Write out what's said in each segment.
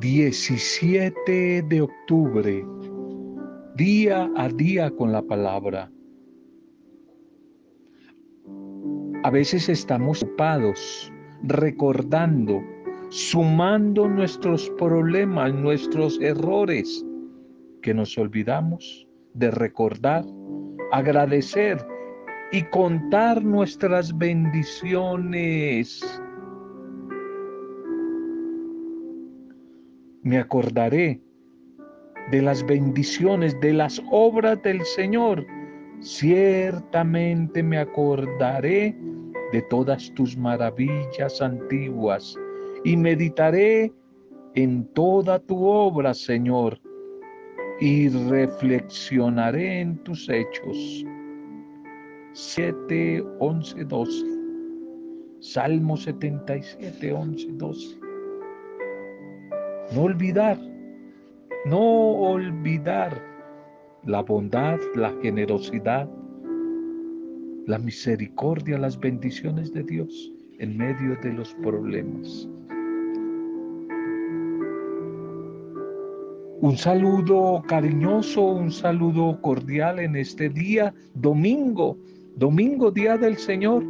17 de octubre, día a día con la palabra. A veces estamos ocupados recordando, sumando nuestros problemas, nuestros errores, que nos olvidamos de recordar, agradecer y contar nuestras bendiciones. Me acordaré de las bendiciones, de las obras del Señor. Ciertamente me acordaré de todas tus maravillas antiguas y meditaré en toda tu obra, Señor, y reflexionaré en tus hechos. 7, 11, 12. Salmo 77, 11, 12. No olvidar, no olvidar la bondad, la generosidad, la misericordia, las bendiciones de Dios en medio de los problemas. Un saludo cariñoso, un saludo cordial en este día, domingo, domingo, día del Señor,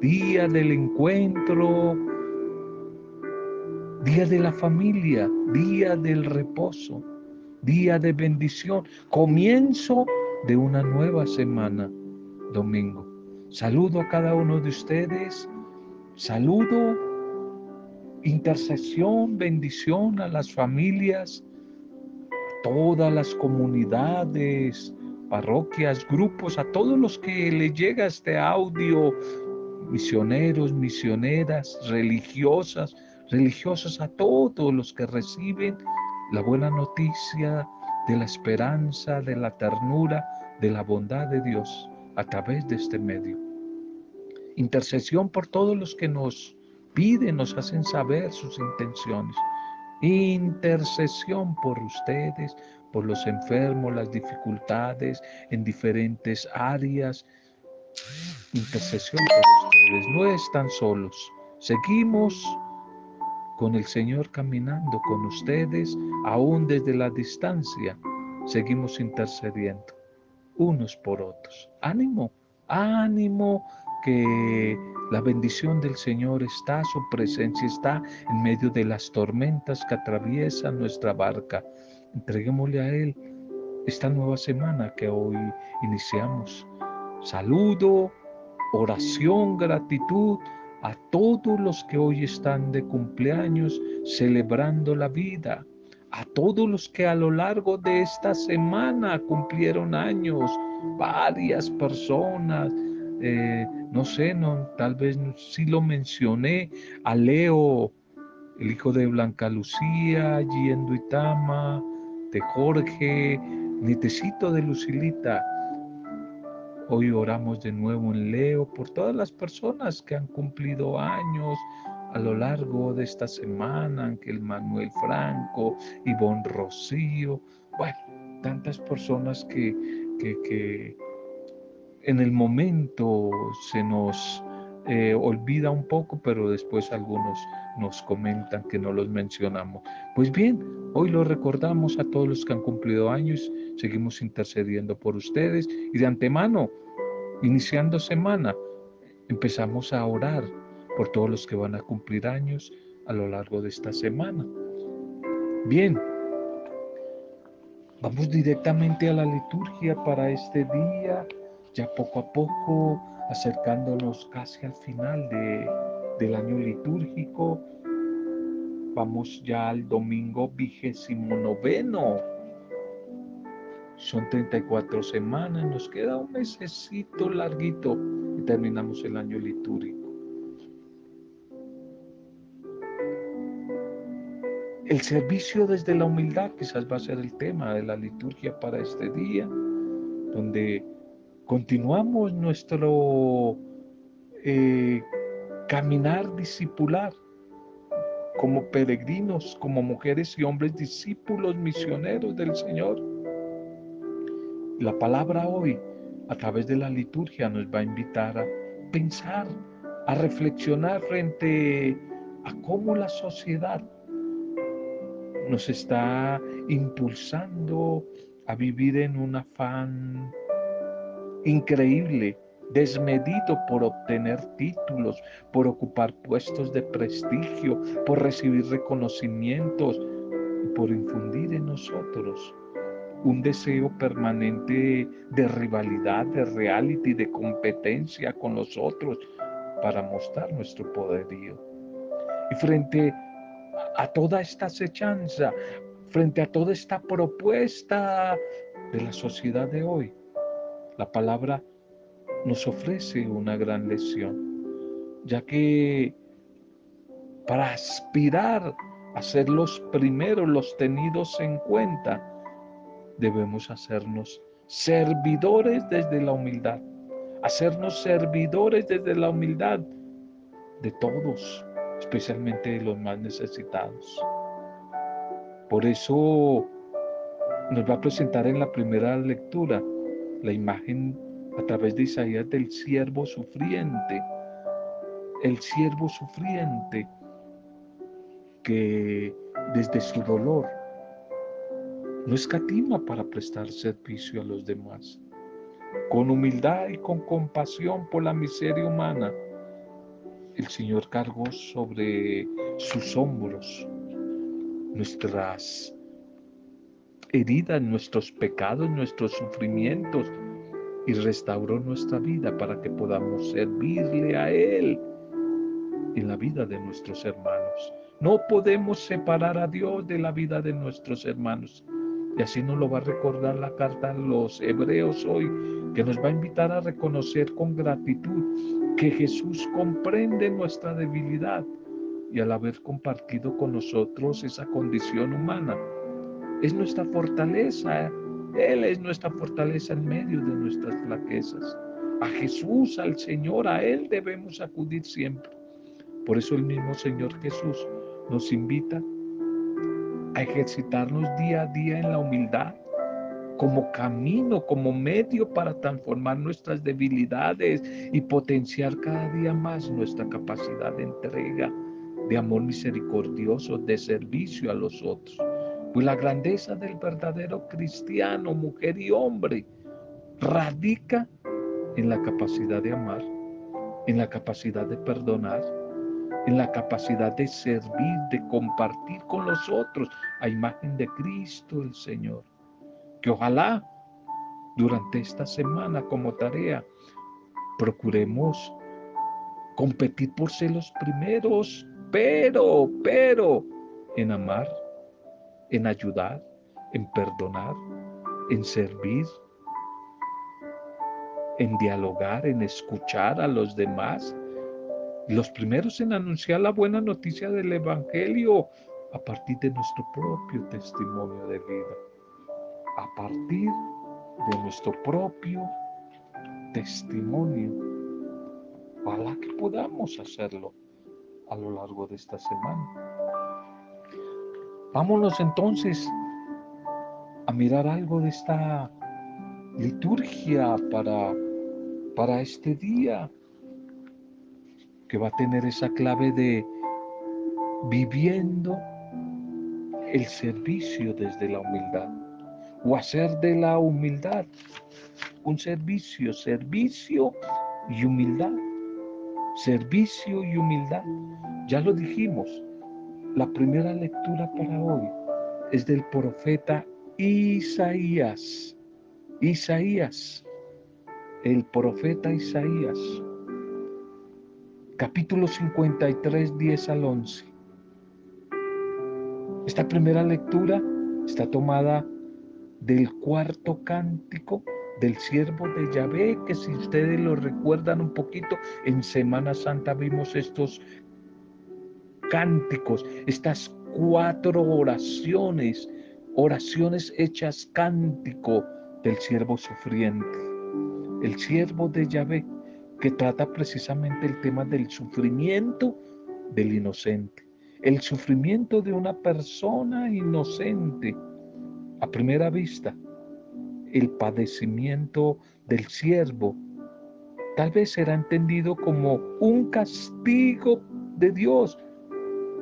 día del encuentro, día de la familia, día del reposo, día de bendición, comienzo de una nueva semana domingo. Saludo a cada uno de ustedes. Saludo, intercesión, bendición a las familias, todas las comunidades, parroquias, grupos, a todos los que les llega este audio, misioneros, misioneras, religiosas, religiosos, a todos los que reciben la buena noticia de la esperanza, de la ternura, de la bondad de Dios a través de este medio. Intercesión por todos los que nos piden, nos hacen saber sus intenciones. Intercesión por ustedes, por los enfermos, las dificultades en diferentes áreas. Intercesión por ustedes. No están solos. Seguimos con el Señor caminando con ustedes, aún desde la distancia. Seguimos intercediendo unos por otros. Ánimo, ánimo que la bendición del Señor está, su presencia está en medio de las tormentas que atraviesan nuestra barca. Entreguémosle a Él esta nueva semana que hoy iniciamos. Saludo, oración, gratitud a todos los que hoy están de cumpleaños celebrando la vida a todos los que a lo largo de esta semana cumplieron años, varias personas, eh, no sé, no, tal vez sí lo mencioné, a Leo, el hijo de Blanca Lucía, allí en Duitama, de Jorge, Nitecito de Lucilita. Hoy oramos de nuevo en Leo por todas las personas que han cumplido años, a lo largo de esta semana, Ángel Manuel Franco, Ivonne Rocío, bueno, tantas personas que, que, en el momento se nos eh, olvida un poco, pero después algunos nos comentan que no los mencionamos. Pues bien, hoy lo recordamos a todos los que han cumplido años, seguimos intercediendo por ustedes y de antemano, iniciando semana, empezamos a orar por todos los que van a cumplir años a lo largo de esta semana. Bien, vamos directamente a la liturgia para este día, ya poco a poco acercándonos casi al final de, del año litúrgico. Vamos ya al domingo vigésimo noveno. Son 34 semanas, nos queda un mesecito larguito y terminamos el año litúrgico. El servicio desde la humildad quizás va a ser el tema de la liturgia para este día, donde continuamos nuestro eh, caminar discipular como peregrinos, como mujeres y hombres discípulos misioneros del Señor. La palabra hoy, a través de la liturgia, nos va a invitar a pensar, a reflexionar frente a cómo la sociedad nos está impulsando a vivir en un afán increíble, desmedido por obtener títulos, por ocupar puestos de prestigio, por recibir reconocimientos y por infundir en nosotros un deseo permanente de rivalidad, de reality, de competencia con los otros para mostrar nuestro poderío. Y frente a toda esta acechanza, frente a toda esta propuesta de la sociedad de hoy, la palabra nos ofrece una gran lección, ya que para aspirar a ser los primeros, los tenidos en cuenta, debemos hacernos servidores desde la humildad, hacernos servidores desde la humildad de todos, especialmente de los más necesitados. Por eso nos va a presentar en la primera lectura la imagen a través de Isaías del siervo sufriente, el siervo sufriente que desde su dolor no escatima para prestar servicio a los demás. Con humildad y con compasión por la miseria humana, el Señor cargó sobre sus hombros nuestras heridas, nuestros pecados, nuestros sufrimientos y restauró nuestra vida para que podamos servirle a Él en la vida de nuestros hermanos. No podemos separar a Dios de la vida de nuestros hermanos. Y así nos lo va a recordar la carta a los hebreos hoy, que nos va a invitar a reconocer con gratitud que Jesús comprende nuestra debilidad y al haber compartido con nosotros esa condición humana, es nuestra fortaleza. Él es nuestra fortaleza en medio de nuestras flaquezas. A Jesús, al Señor, a Él debemos acudir siempre. Por eso el mismo Señor Jesús nos invita a ejercitarnos día a día en la humildad como camino, como medio para transformar nuestras debilidades y potenciar cada día más nuestra capacidad de entrega, de amor misericordioso, de servicio a los otros. Pues la grandeza del verdadero cristiano, mujer y hombre, radica en la capacidad de amar, en la capacidad de perdonar, en la capacidad de servir, de compartir con los otros a imagen de Cristo el Señor. Que ojalá durante esta semana como tarea procuremos competir por ser los primeros, pero, pero, en amar, en ayudar, en perdonar, en servir, en dialogar, en escuchar a los demás los primeros en anunciar la buena noticia del Evangelio a partir de nuestro propio testimonio de vida, a partir de nuestro propio testimonio. Ojalá que podamos hacerlo a lo largo de esta semana. Vámonos entonces a mirar algo de esta liturgia para, para este día que va a tener esa clave de viviendo el servicio desde la humildad o hacer de la humildad un servicio, servicio y humildad, servicio y humildad. Ya lo dijimos, la primera lectura para hoy es del profeta Isaías. Isaías, el profeta Isaías capítulo 53, 10 al 11. Esta primera lectura está tomada del cuarto cántico del siervo de Yahvé, que si ustedes lo recuerdan un poquito, en Semana Santa vimos estos cánticos, estas cuatro oraciones, oraciones hechas cántico del siervo sufriente. El siervo de Yahvé que trata precisamente el tema del sufrimiento del inocente. El sufrimiento de una persona inocente a primera vista. El padecimiento del siervo tal vez será entendido como un castigo de Dios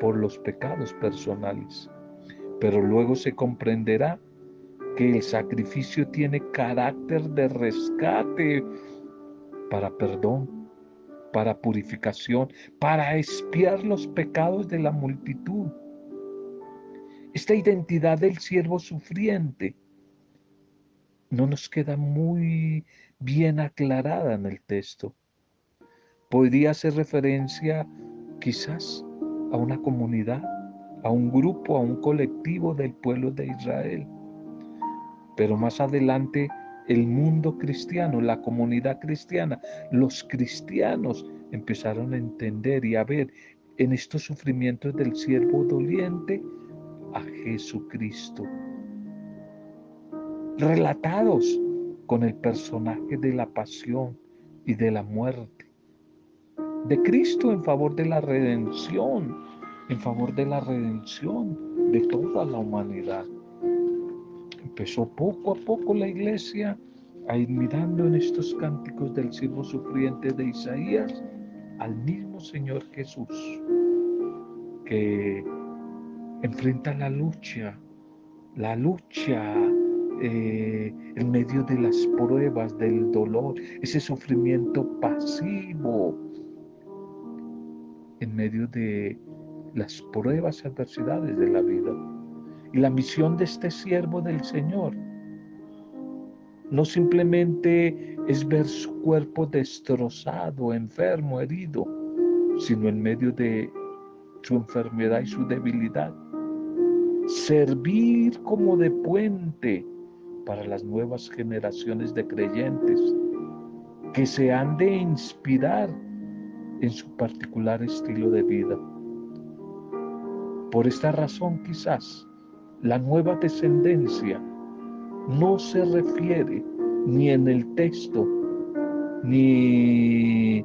por los pecados personales. pero luego se comprenderá que el sacrificio tiene carácter de rescate para perdón, para purificación, para expiar los pecados de la multitud. Esta identidad del siervo sufriente no nos queda muy bien aclarada en el texto. Podría hacer referencia quizás a una comunidad, a un grupo, a un colectivo del pueblo de Israel. Pero más adelante el mundo cristiano, la comunidad cristiana, los cristianos empezaron a entender y a ver en estos sufrimientos del siervo doliente a Jesucristo. Relatados con el personaje de la pasión y de la muerte. De Cristo en favor de la redención, en favor de la redención de toda la humanidad. Empezó poco a poco la iglesia a ir mirando en estos cánticos del siervo sufriente de Isaías al mismo Señor Jesús que enfrenta la lucha, la lucha eh, en medio de las pruebas, del dolor, ese sufrimiento pasivo, en medio de las pruebas y adversidades de la vida. Y la misión de este siervo del Señor no simplemente es ver su cuerpo destrozado, enfermo, herido, sino en medio de su enfermedad y su debilidad. Servir como de puente para las nuevas generaciones de creyentes que se han de inspirar en su particular estilo de vida. Por esta razón quizás la nueva descendencia no se refiere ni en el texto ni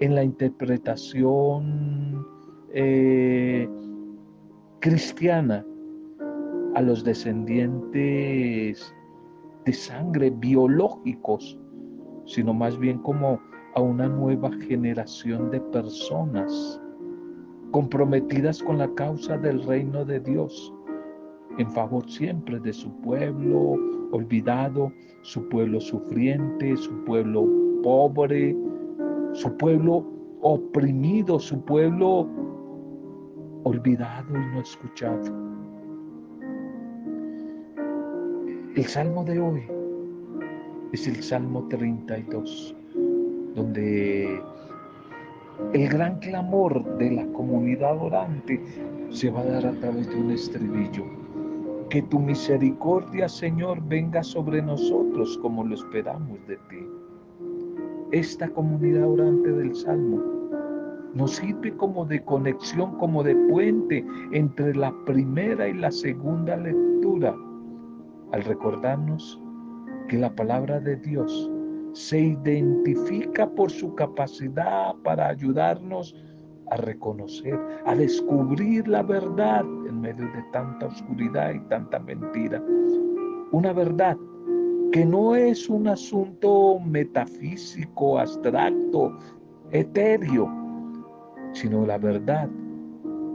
en la interpretación eh, cristiana a los descendientes de sangre biológicos, sino más bien como a una nueva generación de personas comprometidas con la causa del reino de Dios, en favor siempre de su pueblo olvidado, su pueblo sufriente, su pueblo pobre, su pueblo oprimido, su pueblo olvidado y no escuchado. El salmo de hoy es el Salmo 32, donde el gran clamor de la comunidad orante se va a dar a través de un estribillo. Que tu misericordia, Señor, venga sobre nosotros como lo esperamos de ti. Esta comunidad orante del Salmo nos sirve como de conexión, como de puente entre la primera y la segunda lectura al recordarnos que la palabra de Dios se identifica por su capacidad para ayudarnos a reconocer, a descubrir la verdad en medio de tanta oscuridad y tanta mentira. Una verdad que no es un asunto metafísico, abstracto, etéreo, sino la verdad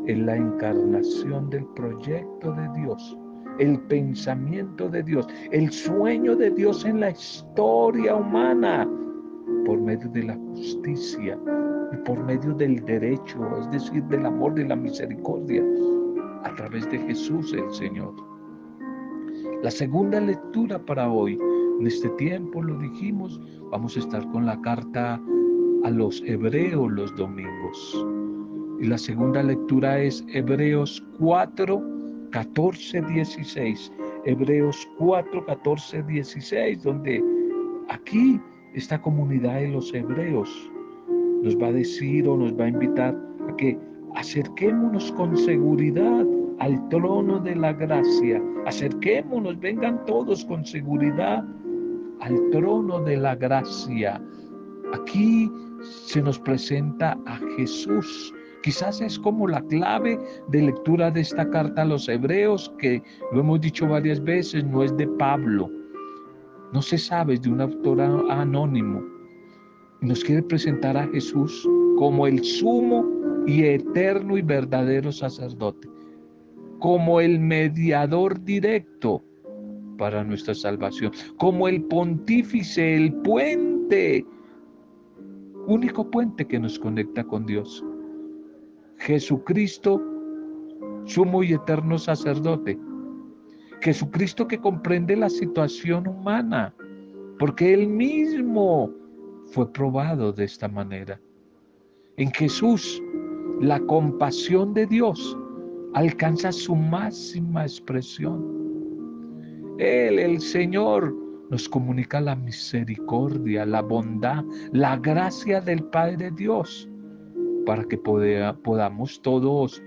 es la encarnación del proyecto de Dios el pensamiento de Dios, el sueño de Dios en la historia humana por medio de la justicia y por medio del derecho, es decir, del amor, de la misericordia, a través de Jesús el Señor. La segunda lectura para hoy, en este tiempo lo dijimos, vamos a estar con la carta a los hebreos los domingos. Y la segunda lectura es Hebreos 4, 14, 16, Hebreos 4, 14, 16, donde aquí esta comunidad de los hebreos nos va a decir o nos va a invitar a que acerquémonos con seguridad al trono de la gracia, acerquémonos, vengan todos con seguridad al trono de la gracia. Aquí se nos presenta a Jesús Quizás es como la clave de lectura de esta carta a los hebreos, que lo hemos dicho varias veces, no es de Pablo. No se sabe, es de un autor anónimo. Nos quiere presentar a Jesús como el sumo y eterno y verdadero sacerdote. como el mediador directo para nuestra salvación, como el pontífice, el puente, único puente que nos conecta con Dios. Jesucristo, sumo y eterno sacerdote. Jesucristo que comprende la situación humana, porque Él mismo fue probado de esta manera. En Jesús, la compasión de Dios alcanza su máxima expresión. Él, el Señor, nos comunica la misericordia, la bondad, la gracia del Padre Dios, para que podamos todos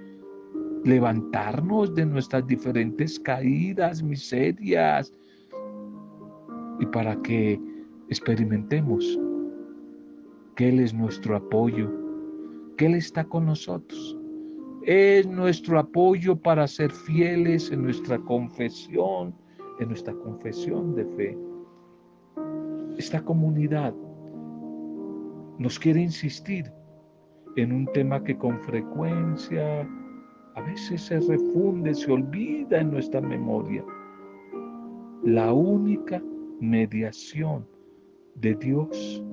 levantarnos de nuestras diferentes caídas, miserias, y para que experimentemos que Él es nuestro apoyo, que Él está con nosotros. Es nuestro apoyo para ser fieles en nuestra confesión, en nuestra confesión de fe. Esta comunidad nos quiere insistir en un tema que con frecuencia a veces se refunde, se olvida en nuestra memoria. La única mediación de Dios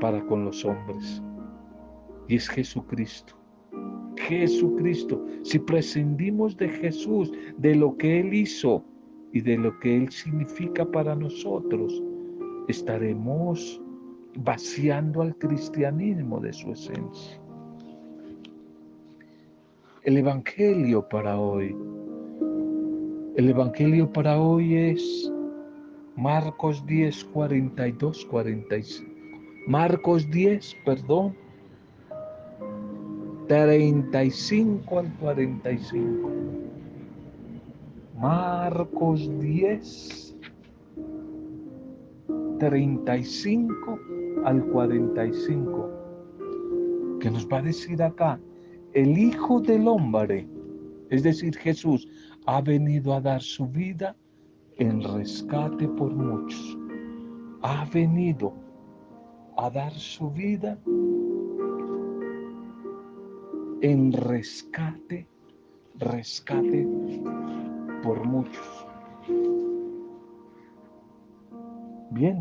para con los hombres. Y es Jesucristo. Jesucristo. Si prescindimos de Jesús, de lo que Él hizo y de lo que Él significa para nosotros, estaremos vaciando al cristianismo de su esencia. El Evangelio para hoy. El Evangelio para hoy es Marcos 10, 42, 45. Marcos 10, perdón, 35 al 45. Marcos 10, 35 al 45. Que nos va a decir acá, el Hijo del Hombre, es decir, Jesús, ha venido a dar su vida en rescate por muchos. Ha venido a dar su vida en rescate, rescate por muchos. Bien.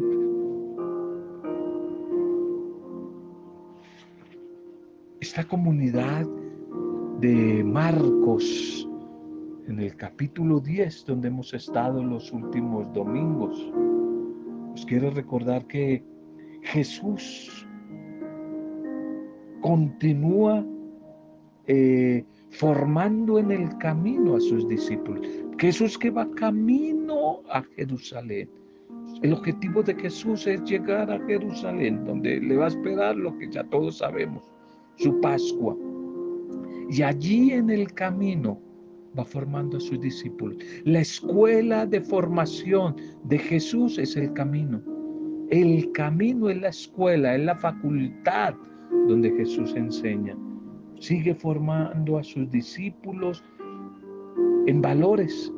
Esta comunidad de Marcos, en el capítulo 10, donde hemos estado los últimos domingos, os quiero recordar que Jesús continúa eh, formando en el camino a sus discípulos. Jesús que va camino a Jerusalén. El objetivo de Jesús es llegar a Jerusalén, donde le va a esperar lo que ya todos sabemos, su Pascua. Y allí en el camino va formando a sus discípulos. La escuela de formación de Jesús es el camino. El camino es la escuela, es la facultad donde Jesús enseña sigue formando a sus discípulos en valores,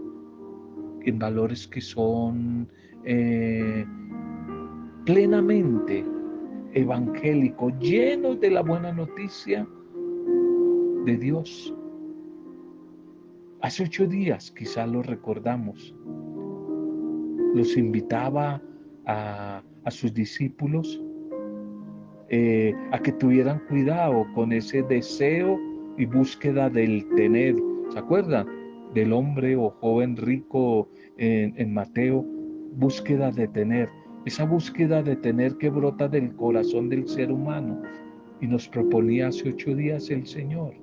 en valores que son eh, plenamente evangélicos, llenos de la buena noticia de Dios. Hace ocho días, quizá lo recordamos, los invitaba a, a sus discípulos eh, a que tuvieran cuidado con ese deseo y búsqueda del tener. ¿Se acuerdan? Del hombre o joven rico en Mateo, búsqueda de tener. Esa búsqueda de tener que brota del corazón del ser humano. Y nos proponía hace ocho días el Señor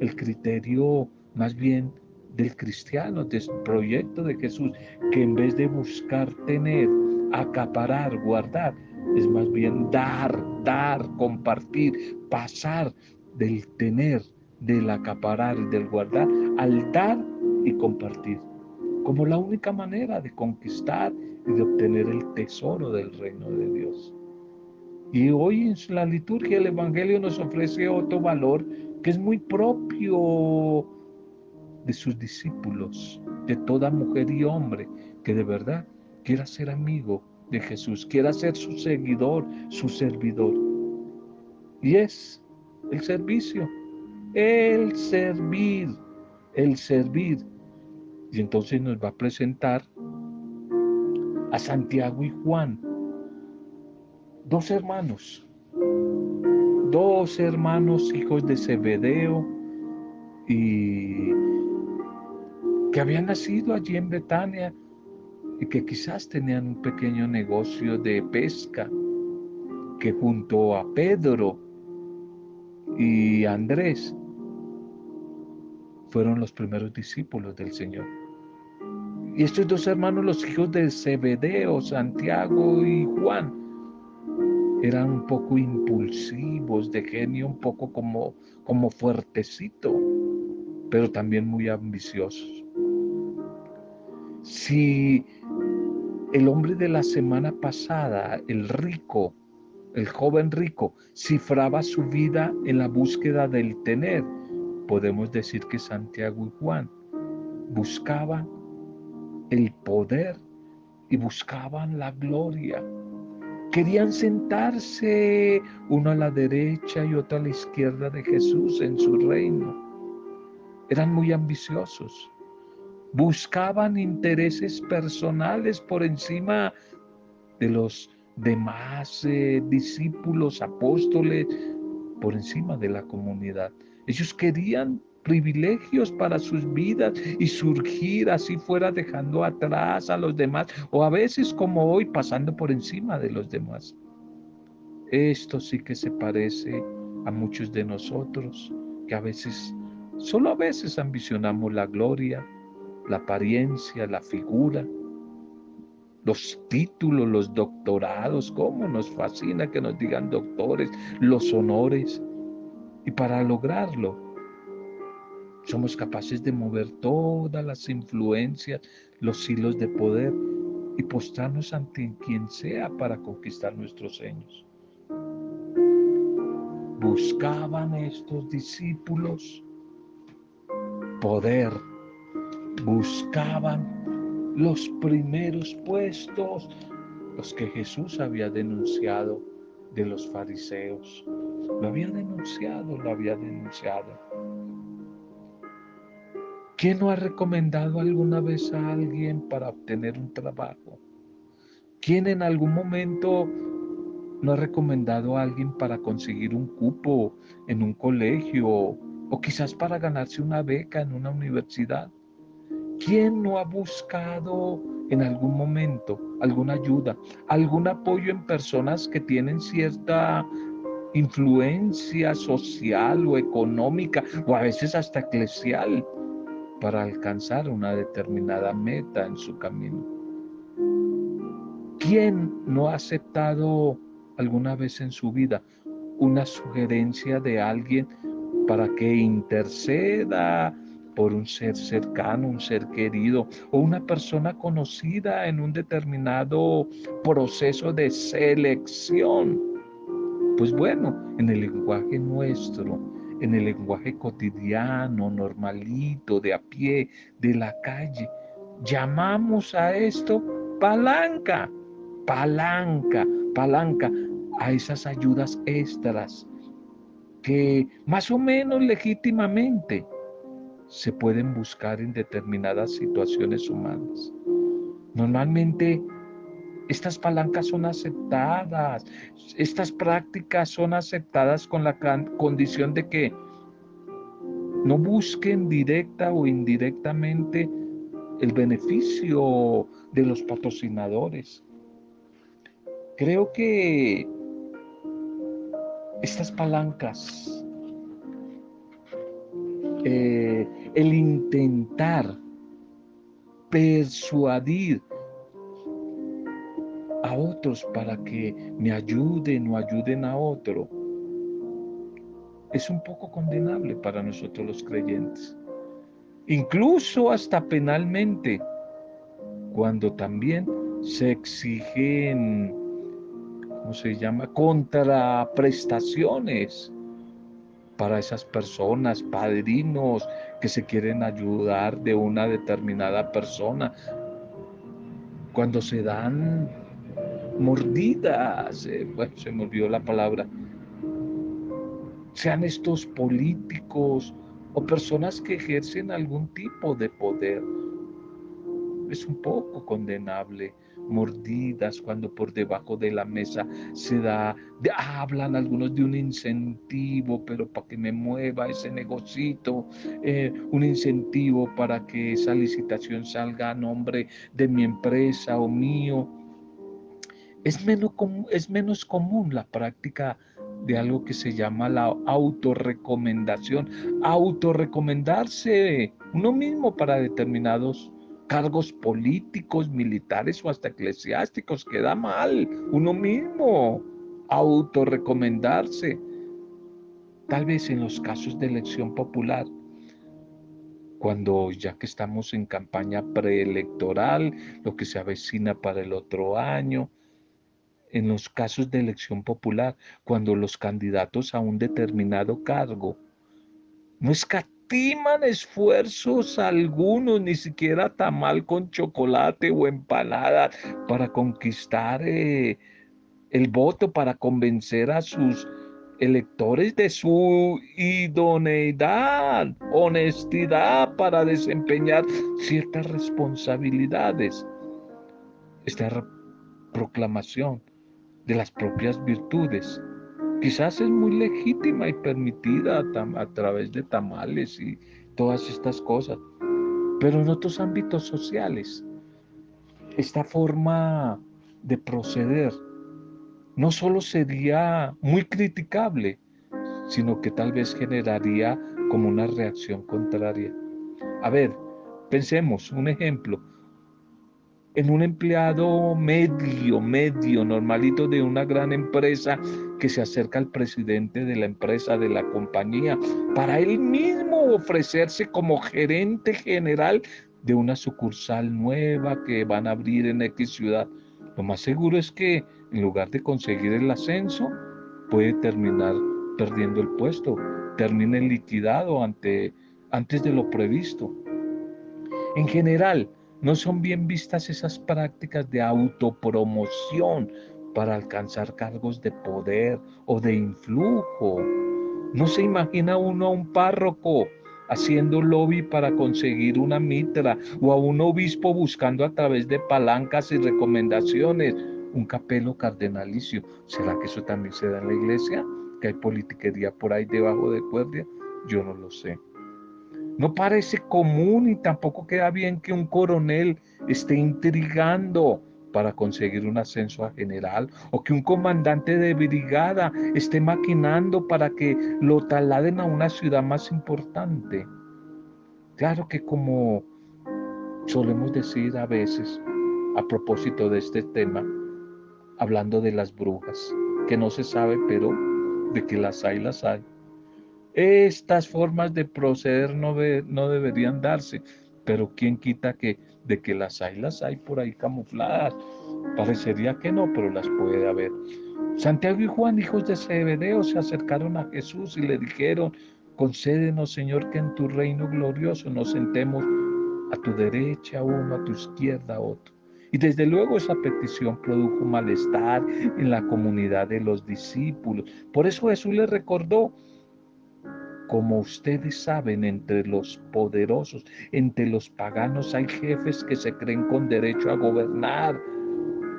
el criterio más bien del cristiano, del proyecto de Jesús, que en vez de buscar tener, acaparar, guardar, es más bien dar, dar, compartir, pasar del tener, del acaparar y del guardar al dar y compartir, como la única manera de conquistar y de obtener el tesoro del reino de Dios. Y hoy en la liturgia el Evangelio nos ofrece otro valor que es muy propio de sus discípulos, de toda mujer y hombre que de verdad quiera ser amigo de Jesús, quiera ser su seguidor, su servidor. Y es el servicio, el servir. el servir. Y entonces nos va a presentar a Santiago y Juan, dos hermanos, dos hermanos hijos de Zebedeo y que habían nacido allí en Betania y que quizás tenían un pequeño negocio de pesca, que junto a Pedro y Andrés fueron los primeros discípulos del Señor. Y estos dos hermanos, los hijos de Zebedeo, Santiago y Juan, eran un poco impulsivos, de genio un poco como, como fuertecito, pero también muy ambiciosos. Si el hombre de la semana pasada, el rico, el joven rico, cifraba su vida en la búsqueda del tener, podemos decir que Santiago y Juan buscaban el poder y buscaban la gloria. Querían sentarse uno a la derecha y otro a la izquierda de Jesús en su reino. Eran muy ambiciosos buscaban intereses personales por encima de los demás eh, discípulos, apóstoles, por encima de la comunidad. Ellos querían privilegios para sus vidas y surgir así fuera dejando atrás a los demás o a veces como hoy pasando por encima de los demás. Esto sí que se parece a muchos de nosotros que a veces, solo a veces ambicionamos la gloria, la apariencia, la figura, los títulos, los doctorados, cómo nos fascina que nos digan doctores, los honores. Y para lograrlo, somos capaces de mover todas las influencias, los hilos de poder y postrarnos ante quien sea para conquistar nuestros sueños. Buscaban estos discípulos poder buscaban los primeros puestos, los que Jesús había denunciado de los fariseos. Lo había denunciado, lo había denunciado. ¿Quién no ha recomendado alguna vez a alguien para obtener un trabajo? ¿Quién en algún momento no ha recomendado a alguien para conseguir un cupo en un colegio o quizás para ganarse una beca en una universidad? ¿Quién no ha buscado en algún momento alguna ayuda, algún apoyo en personas que tienen cierta influencia social o económica o a veces hasta eclesial para alcanzar una determinada meta en su camino? ¿Quién no ha aceptado alguna vez en su vida una sugerencia de alguien para que interceda por un ser cercano, un ser querido o una persona conocida en un determinado proceso de selección. Pues bueno, en el lenguaje nuestro, en el lenguaje cotidiano, normalito, de a pie, de la calle, llamamos a esto palanca, palanca, palanca, a esas ayudas extras que más o menos legítimamente se pueden buscar en determinadas situaciones humanas. Normalmente estas palancas son aceptadas, estas prácticas son aceptadas con la condición de que no busquen directa o indirectamente el beneficio de los patrocinadores. Creo que estas palancas eh, el intentar persuadir otros para que me ayuden o ayuden a otro, es un poco condenable para nosotros los creyentes. Incluso hasta penalmente, cuando también se exigen, ¿cómo se llama?, contraprestaciones para esas personas, padrinos que se quieren ayudar de una determinada persona. Cuando se dan mordidas, eh, bueno, se me olvidó la palabra, sean estos políticos o personas que ejercen algún tipo de poder. Es un poco condenable mordidas cuando por debajo de la mesa se da, hablan algunos de un incentivo, pero para que me mueva ese negocito, eh, un incentivo para que esa licitación salga a nombre de mi empresa o mío. Es menos, es menos común la práctica de algo que se llama la autorrecomendación. Autorrecomendarse uno mismo para determinados cargos políticos, militares o hasta eclesiásticos. Queda mal uno mismo autorrecomendarse. Tal vez en los casos de elección popular, cuando ya que estamos en campaña preelectoral, lo que se avecina para el otro año, en los casos de elección popular, cuando los candidatos a un determinado cargo no escatiman esfuerzos algunos, ni siquiera tamal con chocolate o empanada para conquistar eh, el voto, para convencer a sus electores de su idoneidad, honestidad para desempeñar ciertas responsabilidades. Esta proclamación de las propias virtudes. Quizás es muy legítima y permitida a, través de tamales y todas estas cosas, pero en otros ámbitos sociales, esta forma de proceder no solo sería muy criticable, sino que tal vez generaría como una reacción contraria. A ver, pensemos un ejemplo en un empleado medio, medio, normalito de una gran empresa que se acerca al presidente de la empresa, de la compañía, para él mismo ofrecerse como gerente general de una sucursal nueva que van a abrir en X ciudad. Lo más seguro es que en lugar de conseguir el ascenso, puede terminar perdiendo el puesto, termine liquidado ante, antes de lo previsto. En general, no son bien vistas esas prácticas de autopromoción para alcanzar cargos de poder o de influjo. No se imagina uno a un párroco haciendo lobby para conseguir una mitra o a un obispo buscando a través de palancas y recomendaciones un capelo cardenalicio. ¿Será que eso también se da en la iglesia? ¿Que hay politiquería por ahí debajo de cuerda? Yo no lo sé. No parece común y tampoco queda bien que un coronel esté intrigando para conseguir un ascenso a general o que un comandante de brigada esté maquinando para que lo trasladen a una ciudad más importante. Claro que como solemos decir a veces a propósito de este tema, hablando de las brujas, que no se sabe, pero de que las hay, las hay. Estas formas de proceder no, no deberían darse, pero ¿quién quita que de que las hay, las hay por ahí camufladas? Parecería que no, pero las puede haber. Santiago y Juan, hijos de Zebedeo, se acercaron a Jesús y le dijeron, concédenos, Señor, que en tu reino glorioso nos sentemos a tu derecha uno, a tu izquierda otro. Y desde luego esa petición produjo malestar en la comunidad de los discípulos. Por eso Jesús les recordó, como ustedes saben, entre los poderosos, entre los paganos hay jefes que se creen con derecho a gobernar,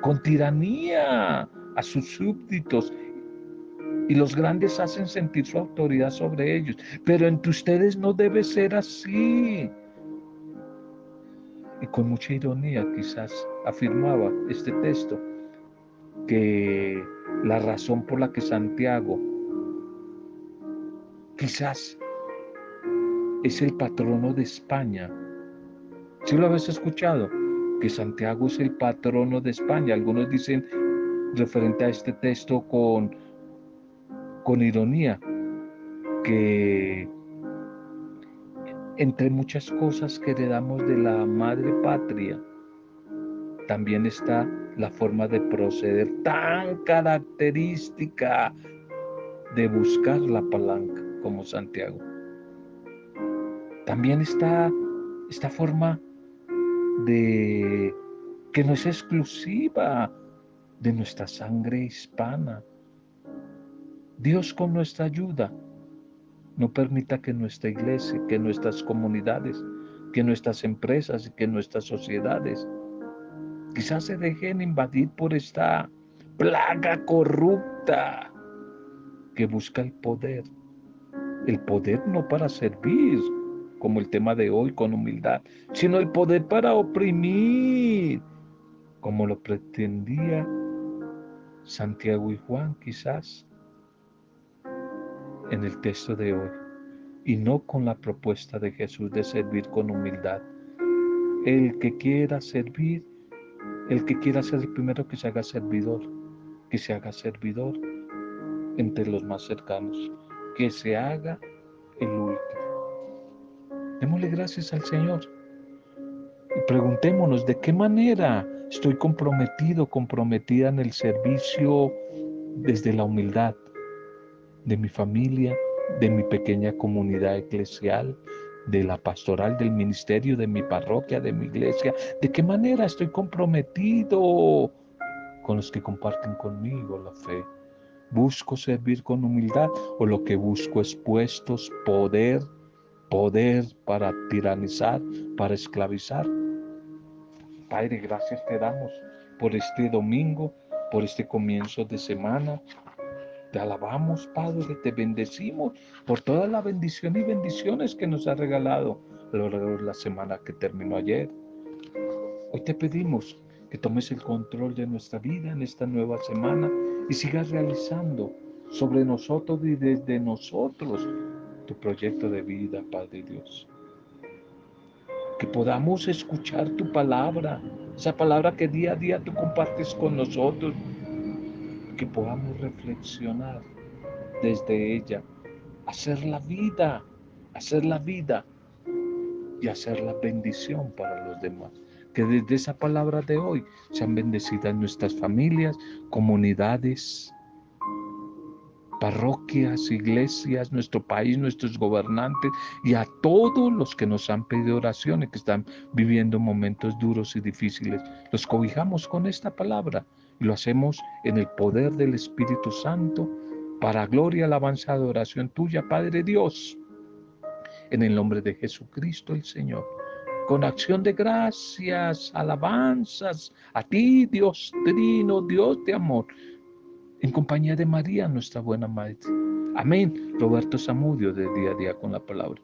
con tiranía a sus súbditos. Y los grandes hacen sentir su autoridad sobre ellos. Pero entre ustedes no debe ser así. Y con mucha ironía quizás afirmaba este texto que la razón por la que Santiago quizás es el patrono de España. Si lo habéis escuchado, que Santiago es el patrono de España. Algunos dicen referente a este texto con, con ironía, que entre muchas cosas que heredamos de la madre patria, también está la forma de proceder tan característica de buscar la palanca como Santiago. También está esta forma de que no es exclusiva de nuestra sangre hispana. Dios con nuestra ayuda No permita que nuestra iglesia, que nuestras comunidades, que nuestras empresas y que nuestras sociedades quizás se dejen invadir por esta plaga corrupta que busca el poder. El poder no para servir, como el tema de hoy con humildad, sino el poder para oprimir, como lo pretendía Santiago y Juan quizás en el texto de hoy, y no con la propuesta de Jesús de servir con humildad. El que quiera servir, el que quiera ser el primero que se haga servidor, que se haga servidor entre los más cercanos, que se haga el último. Démosle gracias al Señor y preguntémonos de qué manera estoy comprometido, comprometida en el servicio desde la humildad de mi familia, de mi pequeña comunidad eclesial, de la pastoral, del ministerio, de mi parroquia, de mi iglesia. ¿De qué manera estoy comprometido con los que comparten conmigo la fe? ¿Busco servir con humildad o lo que busco es puestos, poder, poder para tiranizar, para esclavizar? Padre, gracias te damos por este domingo, por este comienzo de semana. Te alabamos, Padre, te bendecimos por toda la bendición y bendiciones que nos ha regalado a lo largo de la semana que terminó ayer. Hoy te pedimos que tomes el control de nuestra vida en esta nueva semana y sigas realizando sobre nosotros y desde nosotros tu proyecto de vida, Padre Dios. Que podamos escuchar tu palabra, esa palabra que día a día tú compartes con nosotros, que podamos reflexionar desde ella, hacer la vida, hacer la vida y hacer la bendición para los demás. Que desde esa palabra de hoy sean bendecidas nuestras familias, comunidades, parroquias, iglesias, nuestro país, nuestros gobernantes y a todos los que nos han pedido oraciones, que están viviendo momentos duros y difíciles. Los cobijamos con esta palabra y lo hacemos en el poder del Espíritu Santo para gloria alabanza de oración tuya, Padre Dios, en el nombre de Jesucristo el Señor. Con acción de gracias, alabanzas a ti, Dios Trino, Dios de amor, en compañía de María, nuestra buena Madre. Amén. Roberto Zamudio de día a día con la palabra.